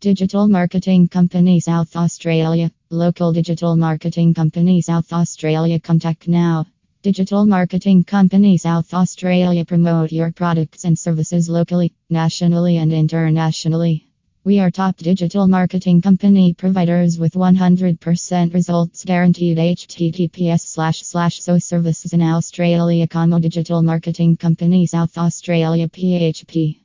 Digital Marketing Company South Australia. Local Digital Marketing Company South Australia. Contact now. Digital Marketing Company South Australia. Promote your products and services locally, nationally, and internationally. We are top digital marketing company providers with 100% results guaranteed. https slash slash seo services in Australia. Como Digital Marketing Company South Australia PHP.